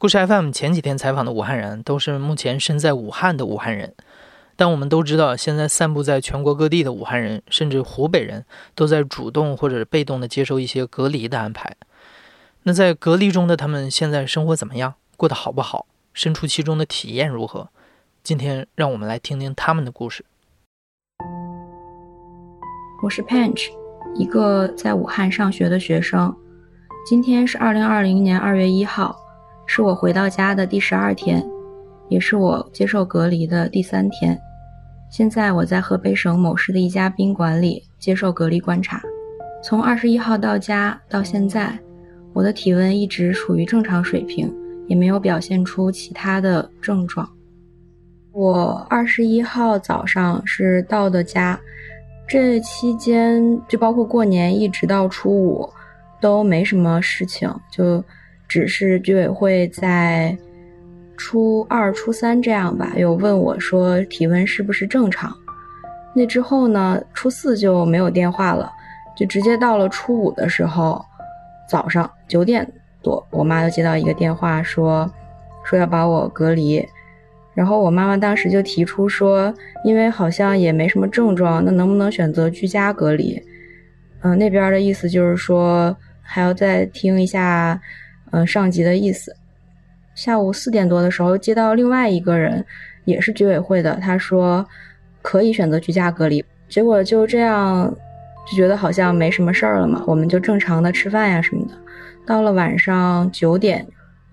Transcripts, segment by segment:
故事 FM 前几天采访的武汉人都是目前身在武汉的武汉人，但我们都知道，现在散布在全国各地的武汉人，甚至湖北人都在主动或者被动的接受一些隔离的安排。那在隔离中的他们现在生活怎么样？过得好不好？身处其中的体验如何？今天让我们来听听他们的故事。我是 Panch，一个在武汉上学的学生。今天是二零二零年二月一号。是我回到家的第十二天，也是我接受隔离的第三天。现在我在河北省某市的一家宾馆里接受隔离观察。从二十一号到家到现在，我的体温一直处于正常水平，也没有表现出其他的症状。我二十一号早上是到的家，这期间就包括过年一直到初五，都没什么事情，就。只是居委会在初二、初三这样吧，有问我说体温是不是正常。那之后呢，初四就没有电话了，就直接到了初五的时候，早上九点多，我妈又接到一个电话，说说要把我隔离。然后我妈妈当时就提出说，因为好像也没什么症状，那能不能选择居家隔离？嗯，那边的意思就是说还要再听一下。嗯，上级的意思。下午四点多的时候接到另外一个人，也是居委会的，他说可以选择居家隔离。结果就这样就觉得好像没什么事儿了嘛，我们就正常的吃饭呀什么的。到了晚上九点，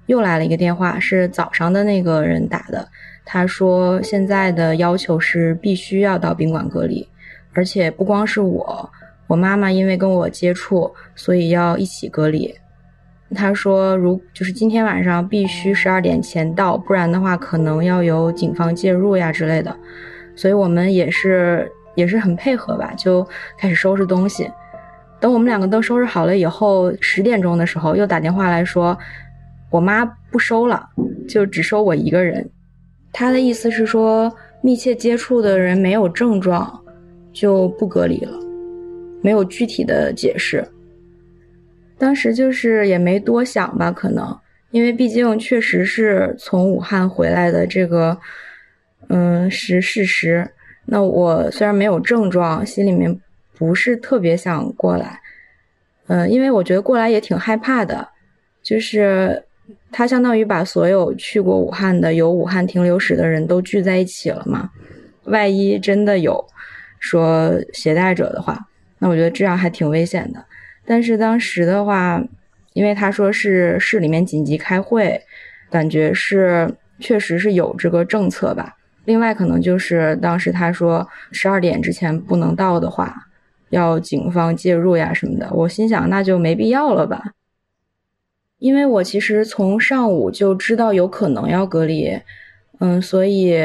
又来了一个电话，是早上的那个人打的，他说现在的要求是必须要到宾馆隔离，而且不光是我，我妈妈因为跟我接触，所以要一起隔离。他说：“如就是今天晚上必须十二点前到，不然的话可能要有警方介入呀之类的。”所以我们也是也是很配合吧，就开始收拾东西。等我们两个都收拾好了以后，十点钟的时候又打电话来说，我妈不收了，就只收我一个人。他的意思是说，密切接触的人没有症状就不隔离了，没有具体的解释。当时就是也没多想吧，可能因为毕竟确实是从武汉回来的，这个嗯是事实。那我虽然没有症状，心里面不是特别想过来，嗯，因为我觉得过来也挺害怕的。就是他相当于把所有去过武汉的、有武汉停留史的人都聚在一起了嘛。万一真的有说携带者的话，那我觉得这样还挺危险的。但是当时的话，因为他说是市里面紧急开会，感觉是确实是有这个政策吧。另外可能就是当时他说十二点之前不能到的话，要警方介入呀什么的。我心想那就没必要了吧，因为我其实从上午就知道有可能要隔离，嗯，所以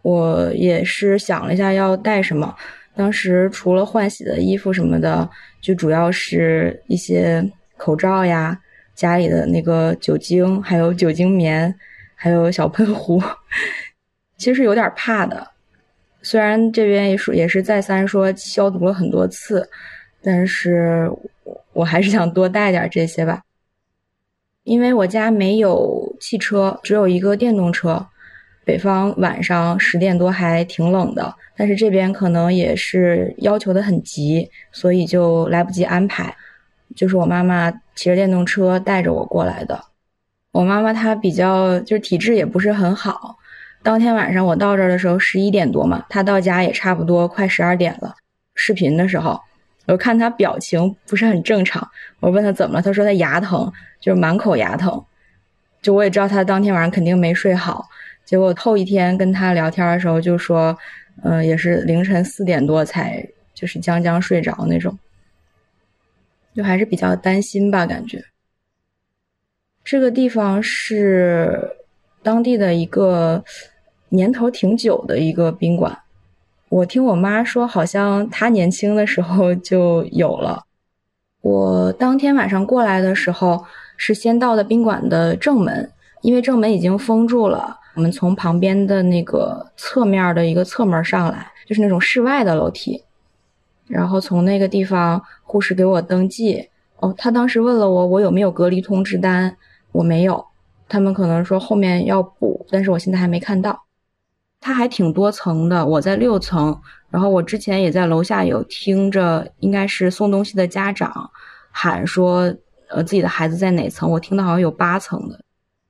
我也是想了一下要带什么。当时除了换洗的衣服什么的，就主要是一些口罩呀、家里的那个酒精，还有酒精棉，还有小喷壶。其实有点怕的，虽然这边也是也是再三说消毒了很多次，但是我还是想多带点这些吧，因为我家没有汽车，只有一个电动车。北方晚上十点多还挺冷的，但是这边可能也是要求的很急，所以就来不及安排。就是我妈妈骑着电动车带着我过来的。我妈妈她比较就是体质也不是很好。当天晚上我到这儿的时候十一点多嘛，她到家也差不多快十二点了。视频的时候，我看她表情不是很正常，我问她怎么了，她说她牙疼，就是满口牙疼。就我也知道她当天晚上肯定没睡好。结果后一天跟他聊天的时候就说，嗯，也是凌晨四点多才就是将将睡着那种，就还是比较担心吧，感觉。这个地方是当地的一个年头挺久的一个宾馆，我听我妈说，好像她年轻的时候就有了。我当天晚上过来的时候是先到的宾馆的正门，因为正门已经封住了。我们从旁边的那个侧面的一个侧门上来，就是那种室外的楼梯。然后从那个地方，护士给我登记。哦，他当时问了我，我有没有隔离通知单，我没有。他们可能说后面要补，但是我现在还没看到。它还挺多层的，我在六层，然后我之前也在楼下有听着，应该是送东西的家长喊说，呃，自己的孩子在哪层？我听到好像有八层的。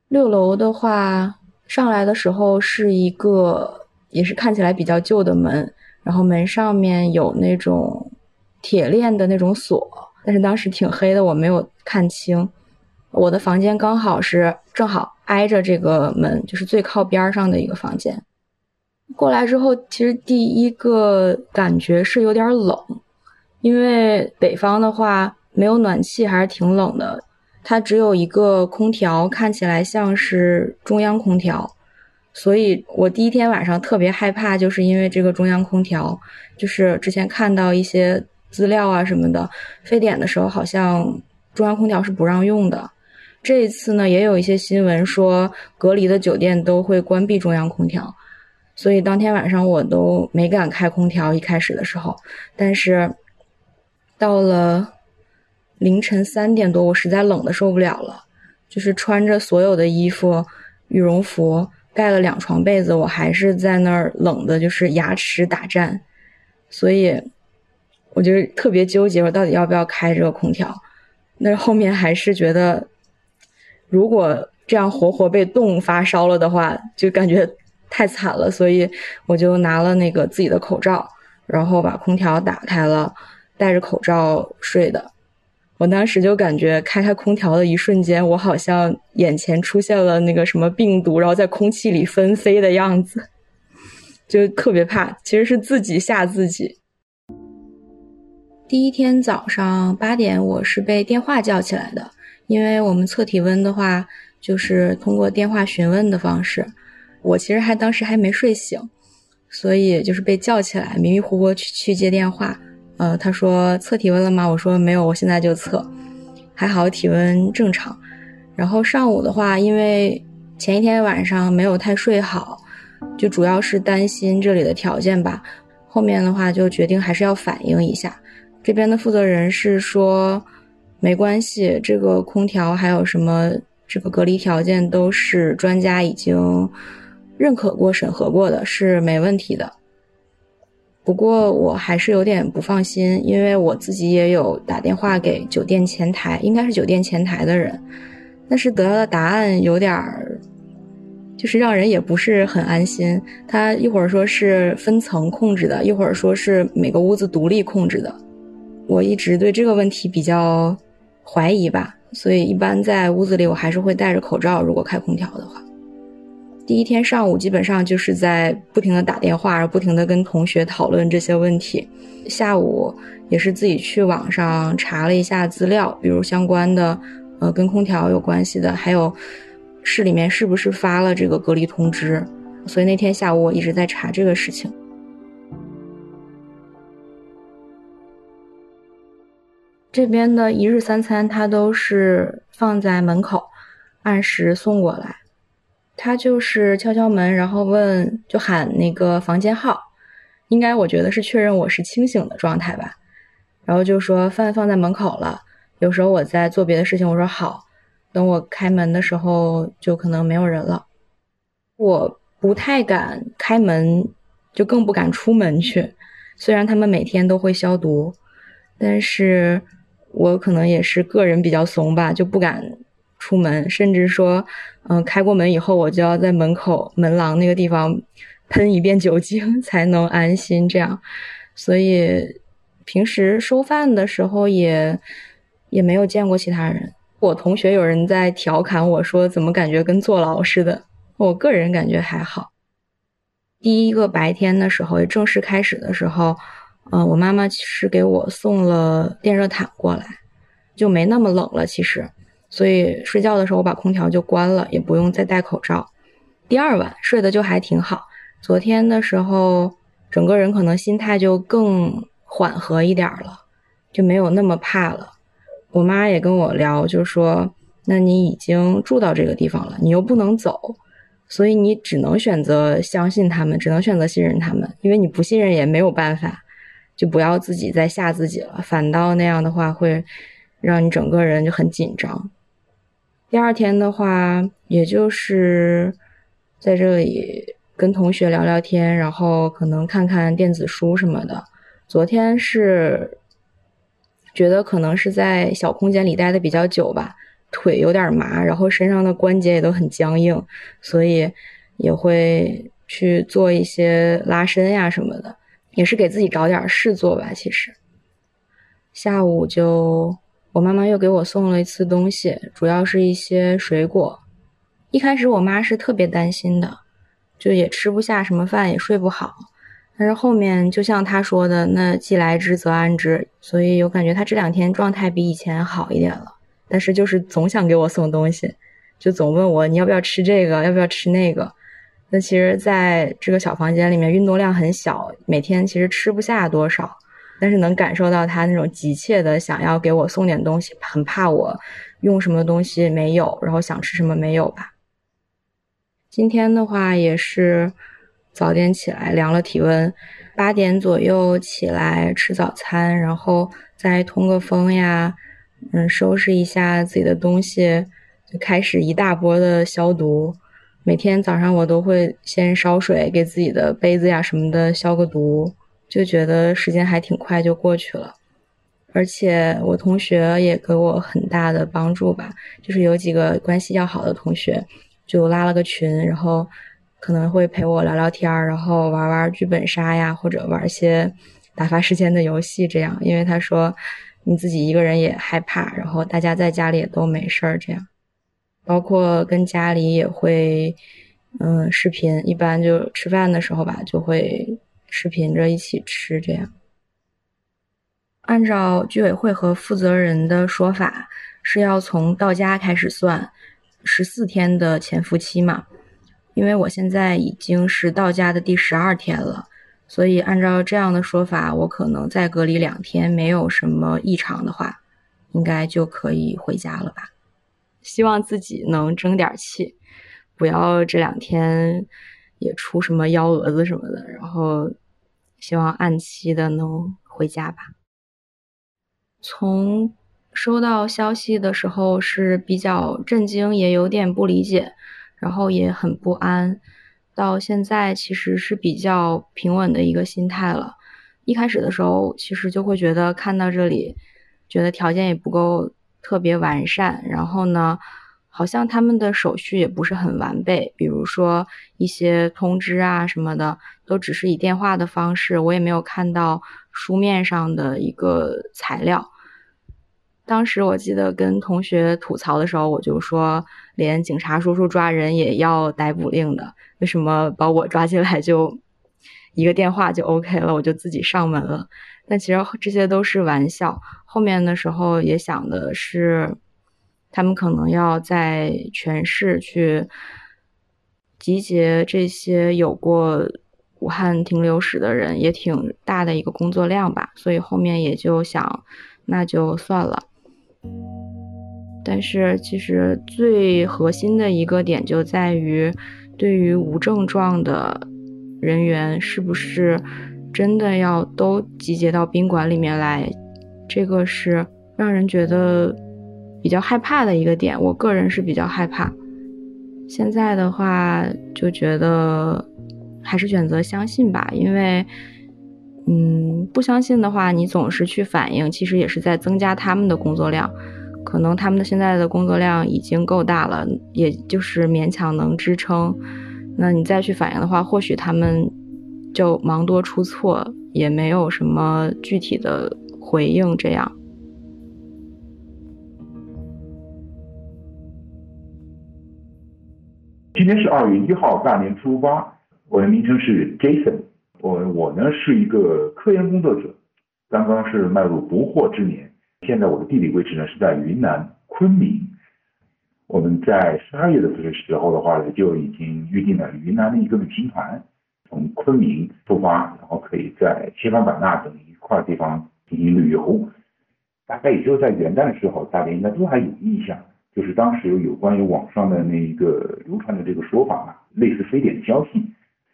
六楼的话，上来的时候是一个也是看起来比较旧的门，然后门上面有那种铁链的那种锁，但是当时挺黑的，我没有看清。我的房间刚好是正好挨着这个门，就是最靠边上的一个房间。过来之后，其实第一个感觉是有点冷，因为北方的话没有暖气，还是挺冷的。它只有一个空调，看起来像是中央空调，所以我第一天晚上特别害怕，就是因为这个中央空调。就是之前看到一些资料啊什么的，非典的时候好像中央空调是不让用的。这一次呢，也有一些新闻说隔离的酒店都会关闭中央空调。所以当天晚上我都没敢开空调，一开始的时候，但是到了凌晨三点多，我实在冷的受不了了，就是穿着所有的衣服、羽绒服，盖了两床被子，我还是在那儿冷的，就是牙齿打颤，所以我就特别纠结，我到底要不要开这个空调？那后面还是觉得，如果这样活活被冻发烧了的话，就感觉。太惨了，所以我就拿了那个自己的口罩，然后把空调打开了，戴着口罩睡的。我当时就感觉开开空调的一瞬间，我好像眼前出现了那个什么病毒，然后在空气里纷飞的样子，就特别怕。其实是自己吓自己。第一天早上八点，我是被电话叫起来的，因为我们测体温的话，就是通过电话询问的方式。我其实还当时还没睡醒，所以就是被叫起来，迷迷糊糊去去接电话。呃，他说测体温了吗？我说没有，我现在就测。还好体温正常。然后上午的话，因为前一天晚上没有太睡好，就主要是担心这里的条件吧。后面的话就决定还是要反映一下。这边的负责人是说没关系，这个空调还有什么这个隔离条件都是专家已经。认可过、审核过的是没问题的，不过我还是有点不放心，因为我自己也有打电话给酒店前台，应该是酒店前台的人，但是得到的答案有点儿，就是让人也不是很安心。他一会儿说是分层控制的，一会儿说是每个屋子独立控制的，我一直对这个问题比较怀疑吧，所以一般在屋子里我还是会戴着口罩，如果开空调的话。第一天上午基本上就是在不停的打电话，不停的跟同学讨论这些问题。下午也是自己去网上查了一下资料，比如相关的，呃，跟空调有关系的，还有市里面是不是发了这个隔离通知。所以那天下午我一直在查这个事情。这边的一日三餐它都是放在门口，按时送过来。他就是敲敲门，然后问，就喊那个房间号，应该我觉得是确认我是清醒的状态吧。然后就说饭放在门口了。有时候我在做别的事情，我说好，等我开门的时候就可能没有人了。我不太敢开门，就更不敢出门去。虽然他们每天都会消毒，但是我可能也是个人比较怂吧，就不敢。出门，甚至说，嗯，开过门以后，我就要在门口门廊那个地方喷一遍酒精，才能安心。这样，所以平时收饭的时候也也没有见过其他人。我同学有人在调侃我说，怎么感觉跟坐牢似的？我个人感觉还好。第一个白天的时候，正式开始的时候，嗯，我妈妈是给我送了电热毯过来，就没那么冷了。其实。所以睡觉的时候我把空调就关了，也不用再戴口罩。第二晚睡得就还挺好。昨天的时候，整个人可能心态就更缓和一点了，就没有那么怕了。我妈也跟我聊，就说：“那你已经住到这个地方了，你又不能走，所以你只能选择相信他们，只能选择信任他们，因为你不信任也没有办法，就不要自己再吓自己了，反倒那样的话会让你整个人就很紧张。”第二天的话，也就是在这里跟同学聊聊天，然后可能看看电子书什么的。昨天是觉得可能是在小空间里待的比较久吧，腿有点麻，然后身上的关节也都很僵硬，所以也会去做一些拉伸呀什么的，也是给自己找点事做吧。其实下午就我妈妈又给我送了一次东西，主要是一些水果。一开始我妈是特别担心的，就也吃不下什么饭，也睡不好。但是后面就像她说的，那既来之则安之，所以我感觉她这两天状态比以前好一点了。但是就是总想给我送东西，就总问我你要不要吃这个，要不要吃那个。那其实在这个小房间里面，运动量很小，每天其实吃不下多少，但是能感受到他那种急切的想要给我送点东西，很怕我用什么东西没有，然后想吃什么没有吧。今天的话也是。早点起来量了体温，八点左右起来吃早餐，然后再通个风呀，嗯，收拾一下自己的东西，就开始一大波的消毒。每天早上我都会先烧水给自己的杯子呀什么的消个毒，就觉得时间还挺快就过去了。而且我同学也给我很大的帮助吧，就是有几个关系要好的同学就拉了个群，然后。可能会陪我聊聊天儿，然后玩玩剧本杀呀，或者玩些打发时间的游戏，这样。因为他说你自己一个人也害怕，然后大家在家里也都没事儿，这样。包括跟家里也会嗯视频，一般就吃饭的时候吧，就会视频着一起吃，这样。按照居委会和负责人的说法，是要从到家开始算十四天的潜伏期嘛。因为我现在已经是到家的第十二天了，所以按照这样的说法，我可能再隔离两天，没有什么异常的话，应该就可以回家了吧？希望自己能争点气，不要这两天也出什么幺蛾子什么的，然后希望按期的能回家吧。从收到消息的时候是比较震惊，也有点不理解。然后也很不安，到现在其实是比较平稳的一个心态了。一开始的时候，其实就会觉得看到这里，觉得条件也不够特别完善，然后呢，好像他们的手续也不是很完备，比如说一些通知啊什么的，都只是以电话的方式，我也没有看到书面上的一个材料。当时我记得跟同学吐槽的时候，我就说，连警察叔叔抓人也要逮捕令的，为什么把我抓进来就一个电话就 OK 了，我就自己上门了？但其实这些都是玩笑。后面的时候也想的是，他们可能要在全市去集结这些有过武汉停留史的人，也挺大的一个工作量吧。所以后面也就想，那就算了。但是，其实最核心的一个点就在于，对于无症状的人员，是不是真的要都集结到宾馆里面来？这个是让人觉得比较害怕的一个点。我个人是比较害怕。现在的话，就觉得还是选择相信吧，因为，嗯，不相信的话，你总是去反映，其实也是在增加他们的工作量。可能他们的现在的工作量已经够大了，也就是勉强能支撑。那你再去反映的话，或许他们就忙多出错，也没有什么具体的回应。这样。今天是二月一号，大年初八。我的名称是 Jason，我我呢是一个科研工作者，刚刚是迈入不惑之年。现在我的地理位置呢是在云南昆明。我们在十二月的这个时候的话呢，就已经预定了云南的一个旅行团，从昆明出发，然后可以在西双版纳等一块地方进行旅游。大概也就在元旦的时候，大家应该都还有印象，就是当时有有关于网上的那一个流传的这个说法嘛，类似非典的消息。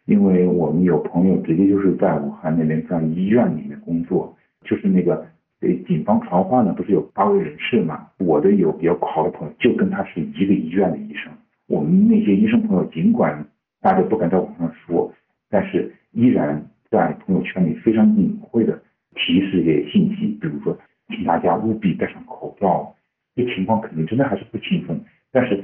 因为我们有朋友直接就是在武汉那边在医院里面工作，就是那个。呃警方传话呢，不是有八位人士嘛？我的有比较好的朋友，就跟他是一个医院的医生，我们那些医生朋友，尽管大家不敢在网上说，但是依然在朋友圈里非常隐晦的提示一些信息，比如说，请大家务必戴上口罩。这情况肯定真的还是不轻松，但是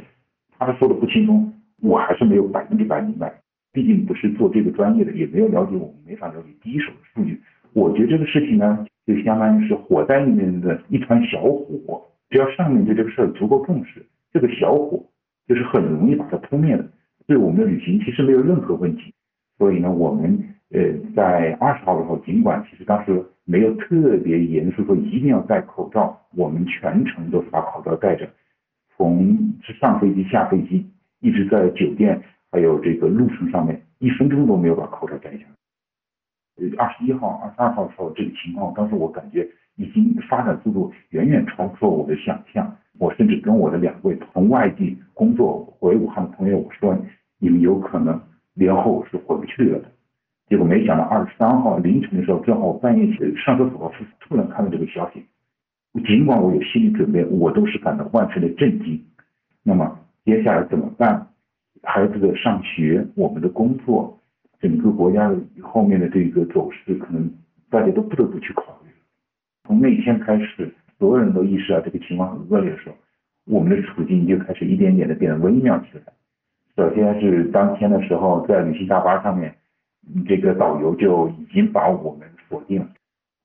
他说的不轻松，我还是没有百分之百明白，毕竟不是做这个专业的，也没有了解，我们没法了解第一手的数据。我觉得这个事情呢，就相当于是火灾里面的一团小火，只要上面对这个事儿足够重视，这个小火就是很容易把它扑灭的。对我们的旅行其实没有任何问题。所以呢，我们呃在二十号的时候，尽管其实当时没有特别严肃说一定要戴口罩，我们全程都是把口罩戴着，从上飞机下飞机，一直在酒店还有这个路程上面，一分钟都没有把口罩摘下。呃二十一号、二十二号的时候，这个情况，当时我感觉已经发展速度远远超出了我的想象。我甚至跟我的两位从外地工作回武汉的朋友我说：“你们有可能年后是回不去了的。”结果没想到二十三号凌晨的时候，正好半夜起上厕所，突然看到这个消息。尽管我有心理准备，我都是感到万分的震惊。那么接下来怎么办？孩子的上学，我们的工作。整个国家的后面的这个走势，可能大家都不得不去考虑。从那天开始，所有人都意识到这个情况很恶劣的时候，我们的处境就开始一点点的变得微妙起来。首先是当天的时候，在旅行大巴上面，这个导游就已经把我们锁定了。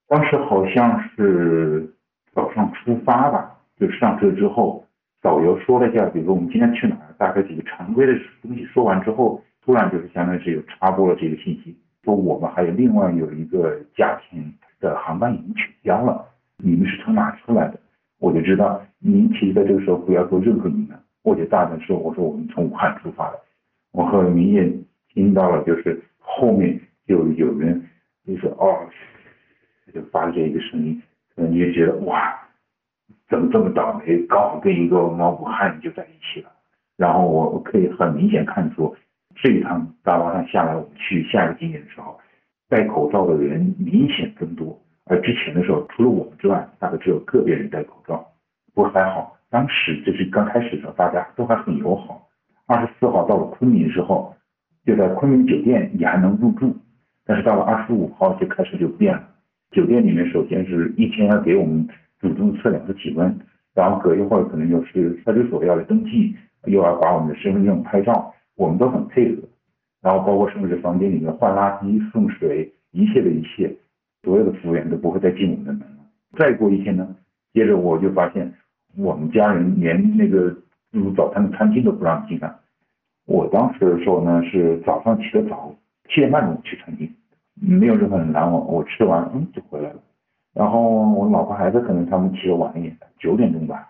当时好像是早上出发吧，就上车之后，导游说了一下，比如我们今天去哪儿，大概几个常规的东西说完之后。突然就是相当于是有插播了这个信息，说我们还有另外有一个家庭的航班已经取消了，你们是从哪出来的？我就知道您其实在这个时候不要做任何隐瞒，我就大胆说，我说我们从武汉出发的。我和明艳听到了，就是后面就有人就说哦，就发这一个声音，可能你就觉得哇，怎么这么倒霉，刚好跟一个我们武汉就在一起了。然后我可以很明显看出。这一趟大巴上下来，我们去下一个景点的时候，戴口罩的人明显增多。而之前的时候，除了我们之外，大概只有个别人戴口罩。不过还好，当时就是刚开始的时候，大家都还很友好。二十四号到了昆明之后，就在昆明酒店也还能入住。但是到了二十五号就开始就变了。酒店里面首先是一天要给我们主动测两次体温，然后隔一会儿可能又是派出所要来登记，又要把我们的身份证拍照。我们都很配合，然后包括甚至房间里面换垃圾、送水，一切的一切，所有的服务员都不会再进我们的门了。再过一天呢，接着我就发现我们家人连那个自助早餐的餐厅都不让进了。我当时的时候呢是早上起得早，七点半钟去餐厅，没有任何人拦我，我吃完嗯就回来了。然后我老婆孩子可能他们起得晚一点，九点钟吧，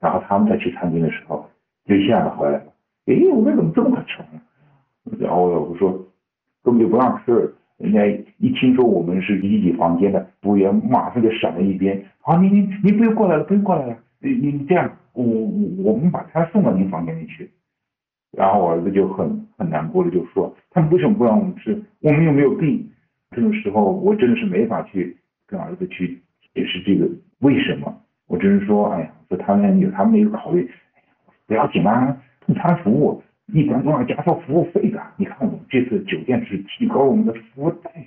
然后他们再去餐厅的时候就一下子回来了。哎，我为什么这么快吃完？然后我老婆说根本就不让吃，人家一听说我们是一级房间的服务员，马上就闪到一边。啊，你你你不用过来了，不用过来了。你你这样，我我我们把他送到您房间里去。然后我儿子就很很难过的就说，他们为什么不让我们吃？我们又没有病。这种时候，我真的是没法去跟儿子去解释这个为什么。我只是说，哎呀，说他们有他们的一个考虑，不要紧啦。送餐服务一般都要加收服务费的。你看我们这次酒店是提高我们的服务待遇，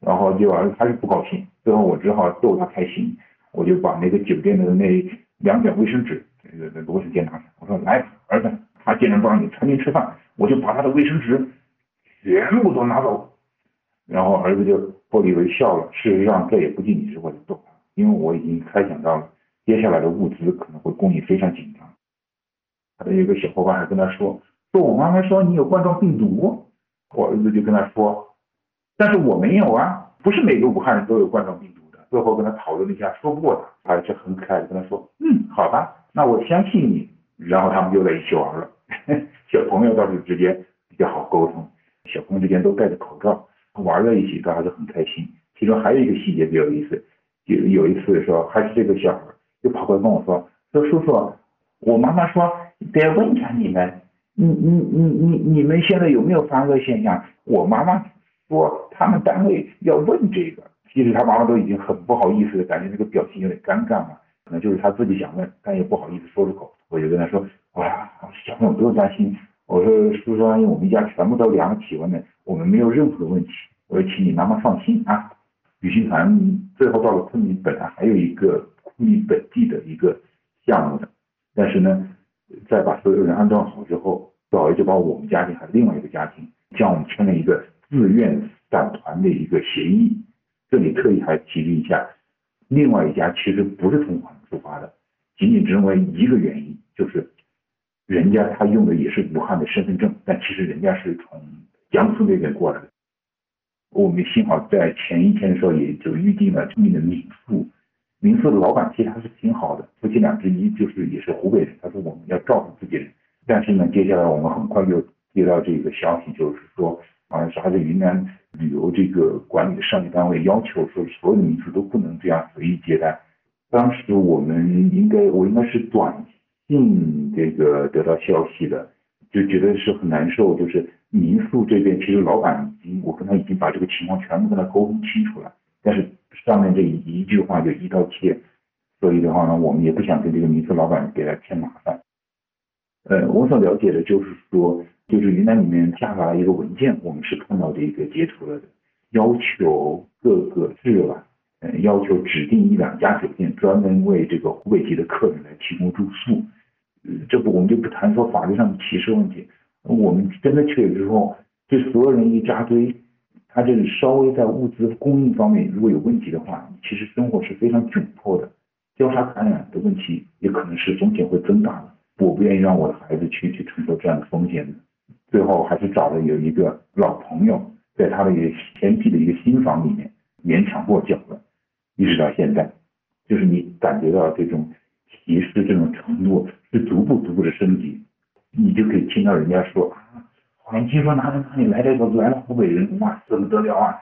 然后就儿子还是不高兴，最后我只好逗他开心，我就把那个酒店的那两卷卫生纸，那个那个卫生间拿来，我说来，儿子，他既然不让你餐厅吃饭，我就把他的卫生纸全部都拿走。然后儿子就不以为笑了。事实上这也不仅仅是为了逗他，因为我已经猜想到了接下来的物资可能会供应非常紧张。他的一个小伙伴还跟他说：“说我妈妈说你有冠状病毒。”我儿子就跟他说：“但是我没有啊，不是每个武汉人都有冠状病毒的。”最后跟他讨论了一下，说不过他，他就很可爱的跟他说：“嗯，好吧，那我相信你。”然后他们就在一起玩了。小朋友倒是之间比较好沟通，小朋友之间都戴着口罩玩在一起，都还是很开心。其中还有一个细节比较有意思，有有一次说，还是这个小孩就跑过来跟我说：“说叔叔，我妈妈说。”得问一下你们，你你你你你们现在有没有发热现象？我妈妈说他们单位要问这个，其实他妈妈都已经很不好意思的感觉那个表情有点尴尬嘛，可能就是他自己想问，但也不好意思说出口。我就跟他说，哇小朋友不用担心，我说叔叔阿姨，我们一家全部都量了体温的，我们没有任何问题。我说请你妈妈放心啊。旅行团最后到了昆明，本来还有一个昆明本地的一个项目的，但是呢，在把所有人安装好之后，导游就把我们家庭还有另外一个家庭，向我们签了一个自愿散团的一个协议。这里特意还提示一下，另外一家其实不是从武汉出发的，仅仅只因为一个原因，就是人家他用的也是武汉的身份证，但其实人家是从江苏那边过来的。我们幸好在前一天的时候也就预定了这么的民宿，民宿的老板其实还是挺好的，夫妻俩之一就是也是湖北人，他说我们要照顾自己人。但是呢，接下来我们很快就接到这个消息，就是说好像是还是云南旅游这个管理的上级单位要求说，所有的民宿都不能这样随意接待。当时我们应该我应该是短信这个得到消息的，就觉得是很难受，就是。民宿这边其实老板已经，我跟他已经把这个情况全部跟他沟通清楚了，但是上面这一句话就一刀切，所以的话呢，我们也不想跟这个民宿老板给他添麻烦。呃，我所了解的就是说，就是云南里面下发了一个文件，我们是看到这个截图了的，要求各个市吧，呃，要求指定一两家酒店专门为这个湖北籍的客人来提供住宿。这不，我们就不谈说法律上的歧视问题。我们真的去了之后，这所有人一扎堆，他这里稍微在物资供应方面如果有问题的话，其实生活是非常窘迫的，交叉感染的问题也可能是风险会增大的。我不愿意让我的孩子去去承受这样的风险的。最后还是找了有一个老朋友，在他的一个偏僻的一个新房里面勉强过脚了，一直到现在，就是你感觉到这种歧视这种程度是逐步逐步的升级。你就可以听到人家说啊，你听说哪里哪里来了个来了湖北人，哇，死不得了啊！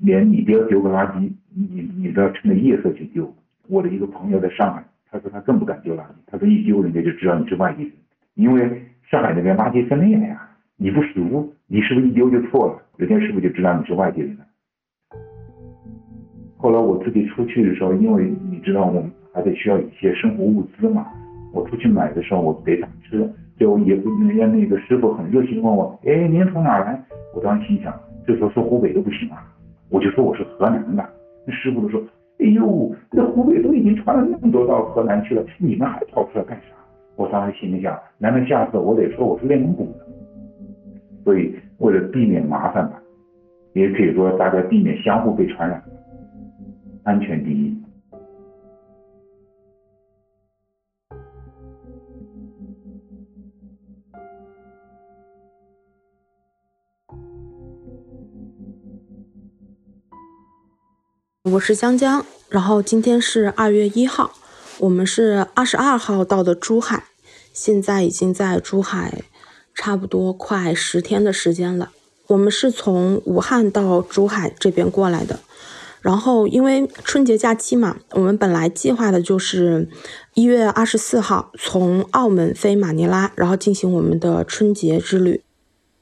连你都要丢个垃圾，你你都要趁着夜色去丢。我的一个朋友在上海，他说他更不敢丢垃圾，他说一丢人家就知道你是外地人，因为上海那边垃圾分类了呀，你不熟，你是不是一丢就错了，人家是不是就知道你是外地人了？后来我自己出去的时候，因为你知道我们还得需要一些生活物资嘛，我出去买的时候我得打车。就也不人家那个师傅很热心问我，哎，您从哪来？我当时心想，这时候说湖北都不行啊，我就说我是河南的。那师傅都说，哎呦，那湖北都已经传了那么多到河南去了，你们还跑出来干啥？我当时心里想，难道下次我得说我是内蒙古的？所以为了避免麻烦吧，也可以说大家避免相互被传染，安全第一。我是江江，然后今天是二月一号，我们是二十二号到的珠海，现在已经在珠海差不多快十天的时间了。我们是从武汉到珠海这边过来的，然后因为春节假期嘛，我们本来计划的就是一月二十四号从澳门飞马尼拉，然后进行我们的春节之旅。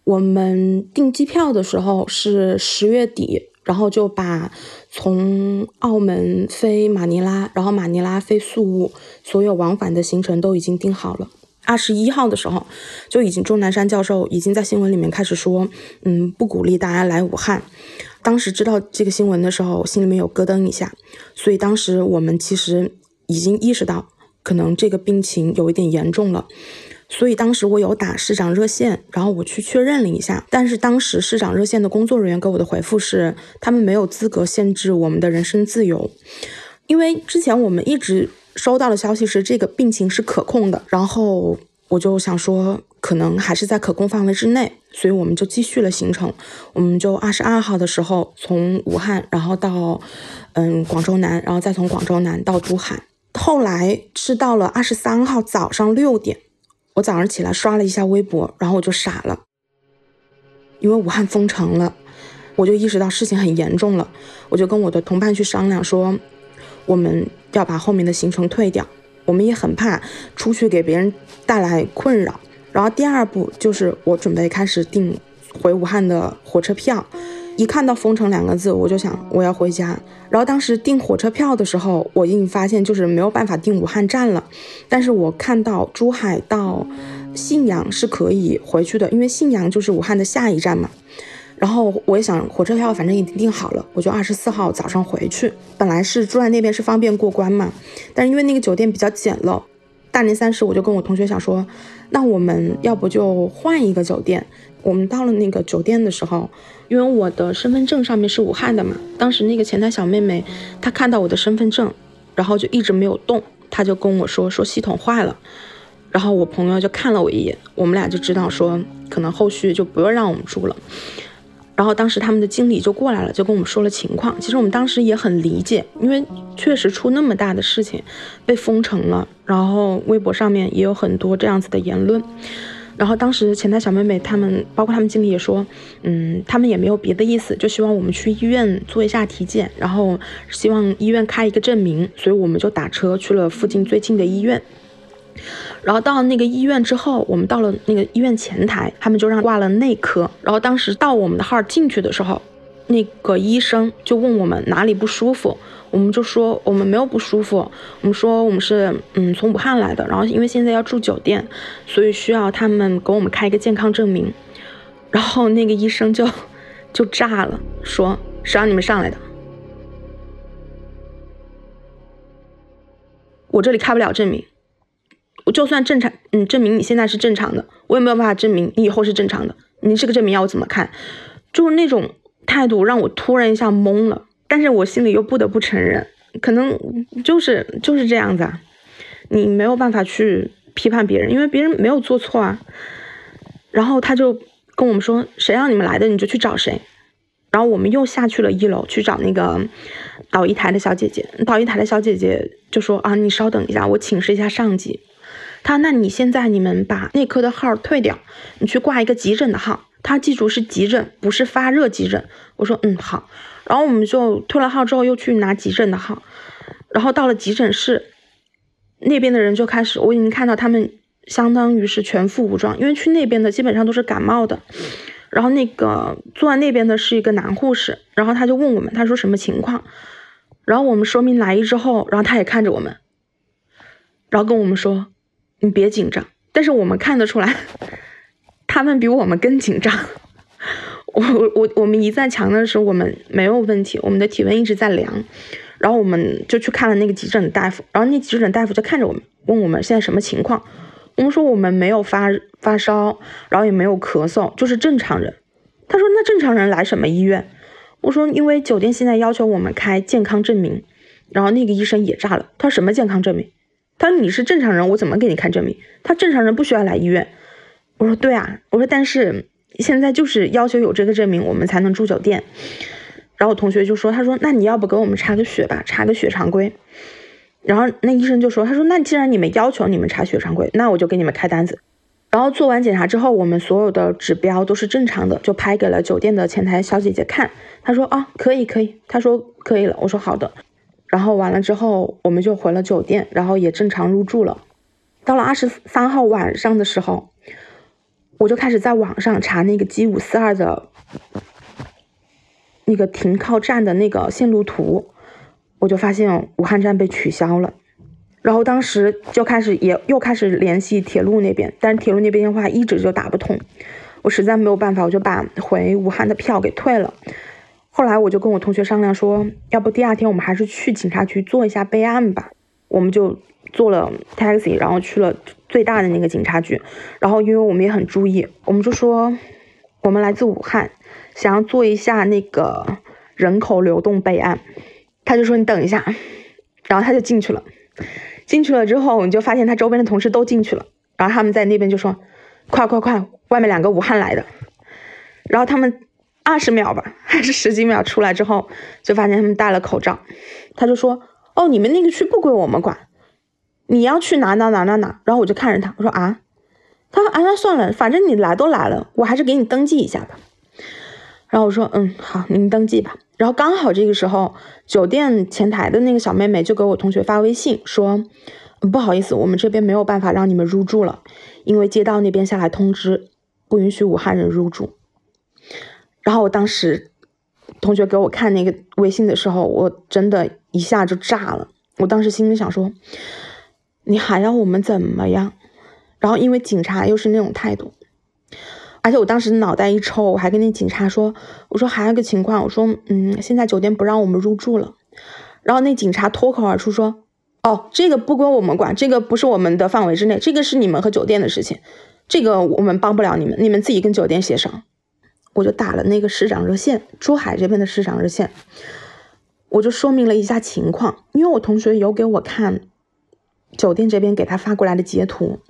我们订机票的时候是十月底。然后就把从澳门飞马尼拉，然后马尼拉飞宿务，所有往返的行程都已经定好了。二十一号的时候，就已经钟南山教授已经在新闻里面开始说，嗯，不鼓励大家来武汉。当时知道这个新闻的时候，心里面有咯噔一下。所以当时我们其实已经意识到，可能这个病情有一点严重了。所以当时我有打市长热线，然后我去确认了一下，但是当时市长热线的工作人员给我的回复是，他们没有资格限制我们的人身自由，因为之前我们一直收到的消息是这个病情是可控的，然后我就想说，可能还是在可控范围之内，所以我们就继续了行程，我们就二十二号的时候从武汉，然后到嗯广州南，然后再从广州南到珠海，后来是到了二十三号早上六点。我早上起来刷了一下微博，然后我就傻了，因为武汉封城了，我就意识到事情很严重了，我就跟我的同伴去商量说，我们要把后面的行程退掉，我们也很怕出去给别人带来困扰。然后第二步就是我准备开始订回武汉的火车票，一看到封城两个字，我就想我要回家。然后当时订火车票的时候，我已经发现就是没有办法订武汉站了。但是我看到珠海到信阳是可以回去的，因为信阳就是武汉的下一站嘛。然后我也想火车票反正已经订好了，我就二十四号早上回去。本来是住在那边是方便过关嘛，但是因为那个酒店比较简陋，大年三十我就跟我同学想说，那我们要不就换一个酒店。我们到了那个酒店的时候，因为我的身份证上面是武汉的嘛，当时那个前台小妹妹她看到我的身份证，然后就一直没有动，她就跟我说说系统坏了，然后我朋友就看了我一眼，我们俩就知道说可能后续就不用让我们住了，然后当时他们的经理就过来了，就跟我们说了情况。其实我们当时也很理解，因为确实出那么大的事情，被封城了，然后微博上面也有很多这样子的言论。然后当时前台小妹妹他们，包括他们经理也说，嗯，他们也没有别的意思，就希望我们去医院做一下体检，然后希望医院开一个证明，所以我们就打车去了附近最近的医院。然后到那个医院之后，我们到了那个医院前台，他们就让挂了内科。然后当时到我们的号进去的时候，那个医生就问我们哪里不舒服。我们就说我们没有不舒服，我们说我们是嗯从武汉来的，然后因为现在要住酒店，所以需要他们给我们开一个健康证明，然后那个医生就 就炸了，说谁让你们上来的？我这里开不了证明，我就算正常，嗯，证明你现在是正常的，我也没有办法证明你以后是正常的，你这个证明要我怎么看？就是那种态度让我突然一下懵了。但是我心里又不得不承认，可能就是就是这样子啊，你没有办法去批判别人，因为别人没有做错啊。然后他就跟我们说，谁让你们来的，你就去找谁。然后我们又下去了一楼去找那个导医台的小姐姐，导医台的小姐姐就说啊，你稍等一下，我请示一下上级。他那你现在你们把内科的号退掉，你去挂一个急诊的号。他记住是急诊，不是发热急诊。我说嗯好。然后我们就退了号之后，又去拿急诊的号，然后到了急诊室，那边的人就开始，我已经看到他们相当于是全副武装，因为去那边的基本上都是感冒的。然后那个坐在那边的是一个男护士，然后他就问我们，他说什么情况？然后我们说明来意之后，然后他也看着我们，然后跟我们说，你别紧张。但是我们看得出来，他们比我们更紧张。我我我们一再强调的是，我们没有问题，我们的体温一直在量，然后我们就去看了那个急诊的大夫，然后那急诊大夫就看着我们，问我们现在什么情况，我们说我们没有发发烧，然后也没有咳嗽，就是正常人。他说那正常人来什么医院？我说因为酒店现在要求我们开健康证明，然后那个医生也炸了，他说什么健康证明？他说你是正常人，我怎么给你开证明？他正常人不需要来医院。我说对啊，我说但是。现在就是要求有这个证明，我们才能住酒店。然后我同学就说：“他说那你要不给我们查个血吧，查个血常规。”然后那医生就说：“他说那既然你们要求你们查血常规，那我就给你们开单子。”然后做完检查之后，我们所有的指标都是正常的，就拍给了酒店的前台小姐姐看。她说：“啊，可以可以。”她说：“可以了。”我说：“好的。”然后完了之后，我们就回了酒店，然后也正常入住了。到了二十三号晚上的时候。我就开始在网上查那个 G 五四二的那个停靠站的那个线路图，我就发现武汉站被取消了。然后当时就开始也又开始联系铁路那边，但是铁路那边电话一直就打不通。我实在没有办法，我就把回武汉的票给退了。后来我就跟我同学商量说，要不第二天我们还是去警察局做一下备案吧。我们就坐了 taxi，然后去了。最大的那个警察局，然后因为我们也很注意，我们就说我们来自武汉，想要做一下那个人口流动备案。他就说你等一下，然后他就进去了。进去了之后，你就发现他周边的同事都进去了，然后他们在那边就说快快快，外面两个武汉来的。然后他们二十秒吧，还是十几秒出来之后，就发现他们戴了口罩。他就说哦，你们那个区不归我们管。你要去哪哪哪哪哪，然后我就看着他，我说啊，他说啊，那算了，反正你来都来了，我还是给你登记一下吧。然后我说嗯好，您登记吧。然后刚好这个时候，酒店前台的那个小妹妹就给我同学发微信说，不好意思，我们这边没有办法让你们入住了，因为街道那边下来通知，不允许武汉人入住。然后我当时同学给我看那个微信的时候，我真的一下就炸了。我当时心里想说，你还要我们怎么样？然后因为警察又是那种态度，而且我当时脑袋一抽，我还跟那警察说，我说还有个情况，我说嗯，现在酒店不让我们入住了。然后那警察脱口而出说，哦，这个不归我们管，这个不是我们的范围之内，这个是你们和酒店的事情，这个我们帮不了你们，你们自己跟酒店协商。我就打了那个市长热线，珠海这边的市长热线，我就说明了一下情况，因为我同学有给我看酒店这边给他发过来的截图，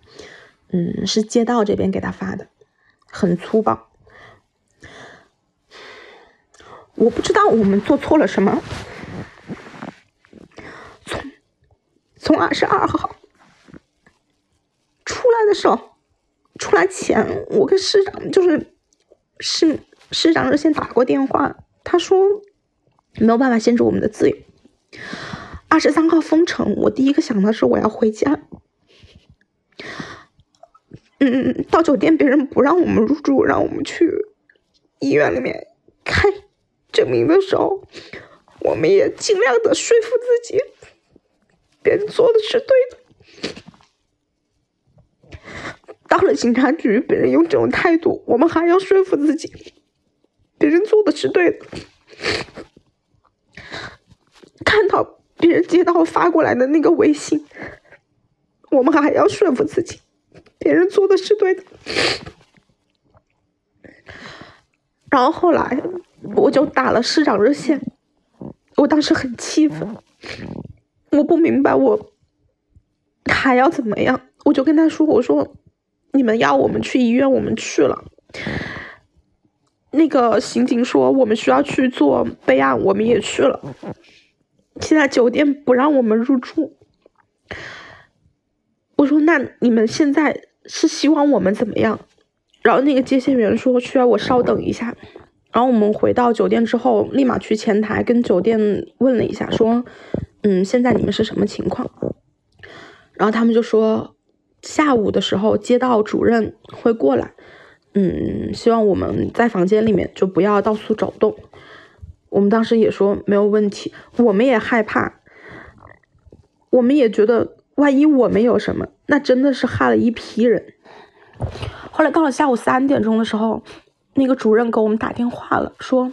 嗯，是街道这边给他发的，很粗暴。我不知道我们做错了什么，从从二十二号出来的时候，出来前我跟市长就是。市市长热线打过电话，他说没有办法限制我们的自由。二十三号封城，我第一个想的是我要回家。嗯，到酒店别人不让我们入住，让我们去医院里面开证明的时候，我们也尽量的说服自己，别人做的是对的。到了警察局，别人用这种态度，我们还要说服自己，别人做的是对的。看到别人接到发过来的那个微信，我们还要说服自己，别人做的是对的。然后后来我就打了市长热线，我当时很气愤，我不明白我还要怎么样，我就跟他说：“我说。”你们要我们去医院，我们去了。那个刑警说我们需要去做备案，我们也去了。现在酒店不让我们入住。我说那你们现在是希望我们怎么样？然后那个接线员说需要我稍等一下。然后我们回到酒店之后，立马去前台跟酒店问了一下，说嗯，现在你们是什么情况？然后他们就说。下午的时候，街道主任会过来，嗯，希望我们在房间里面就不要到处走动。我们当时也说没有问题，我们也害怕，我们也觉得万一我们有什么，那真的是害了一批人。后来到了下午三点钟的时候，那个主任给我们打电话了，说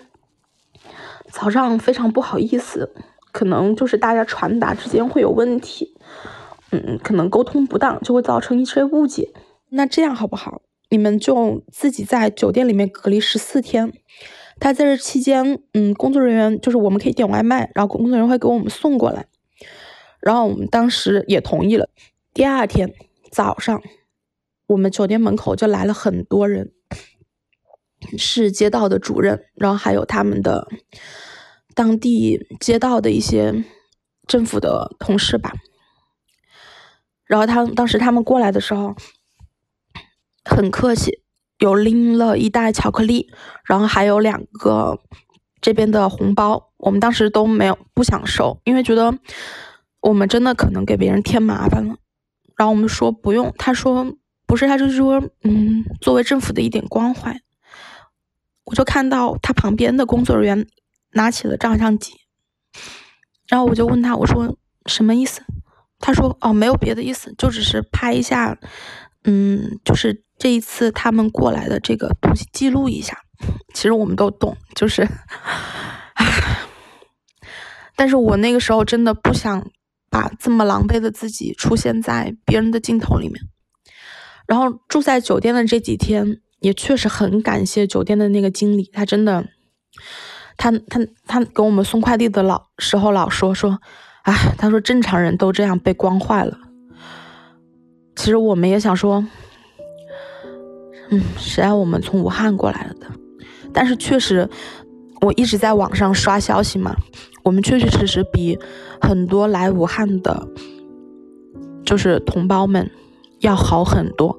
早上非常不好意思，可能就是大家传达之间会有问题。嗯，可能沟通不当就会造成一些误解。那这样好不好？你们就自己在酒店里面隔离十四天。他在这期间，嗯，工作人员就是我们可以点外卖，然后工作人员会给我们送过来。然后我们当时也同意了。第二天早上，我们酒店门口就来了很多人，是街道的主任，然后还有他们的当地街道的一些政府的同事吧。然后他当时他们过来的时候，很客气，有拎了一袋巧克力，然后还有两个这边的红包。我们当时都没有不想收，因为觉得我们真的可能给别人添麻烦了。然后我们说不用，他说不是，他就是说，嗯，作为政府的一点关怀。我就看到他旁边的工作人员拿起了照相机，然后我就问他，我说什么意思？他说：“哦，没有别的意思，就只是拍一下，嗯，就是这一次他们过来的这个东西记录一下。其实我们都懂，就是，唉，但是我那个时候真的不想把这么狼狈的自己出现在别人的镜头里面。然后住在酒店的这几天，也确实很感谢酒店的那个经理，他真的，他他他给我们送快递的老时候老说说。”哎，他说正常人都这样被惯坏了。其实我们也想说，嗯，谁让我们从武汉过来了的？但是确实，我一直在网上刷消息嘛，我们确确实实比很多来武汉的，就是同胞们要好很多。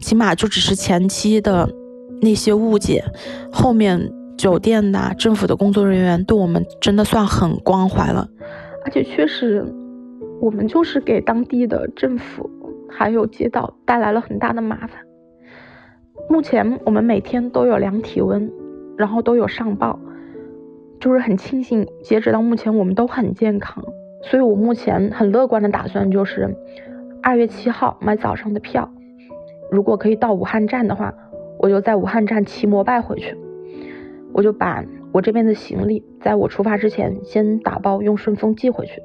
起码就只是前期的那些误解，后面酒店呐、政府的工作人员对我们真的算很关怀了。而且确实，我们就是给当地的政府还有街道带来了很大的麻烦。目前我们每天都有量体温，然后都有上报，就是很庆幸，截止到目前我们都很健康，所以我目前很乐观的打算就是二月七号买早上的票，如果可以到武汉站的话，我就在武汉站骑摩拜回去，我就把我这边的行李在我出发之前先打包用顺丰寄回去。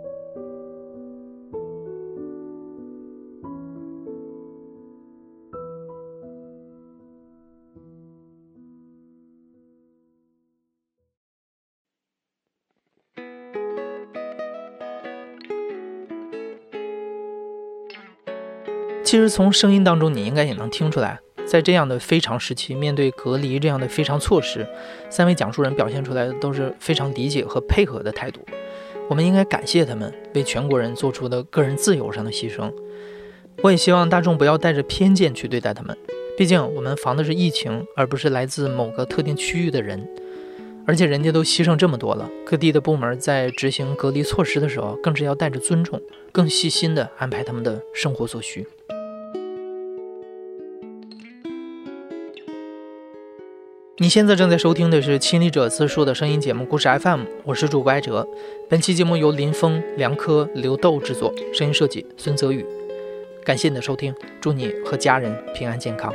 其实从声音当中，你应该也能听出来，在这样的非常时期，面对隔离这样的非常措施，三位讲述人表现出来的都是非常理解和配合的态度。我们应该感谢他们为全国人做出的个人自由上的牺牲。我也希望大众不要带着偏见去对待他们，毕竟我们防的是疫情，而不是来自某个特定区域的人。而且人家都牺牲这么多了，各地的部门在执行隔离措施的时候，更是要带着尊重，更细心地安排他们的生活所需。你现在正在收听的是亲历者自述的声音节目《故事 FM》，我是主播艾哲。本期节目由林峰、梁科、刘豆制作，声音设计孙泽宇。感谢你的收听，祝你和家人平安健康。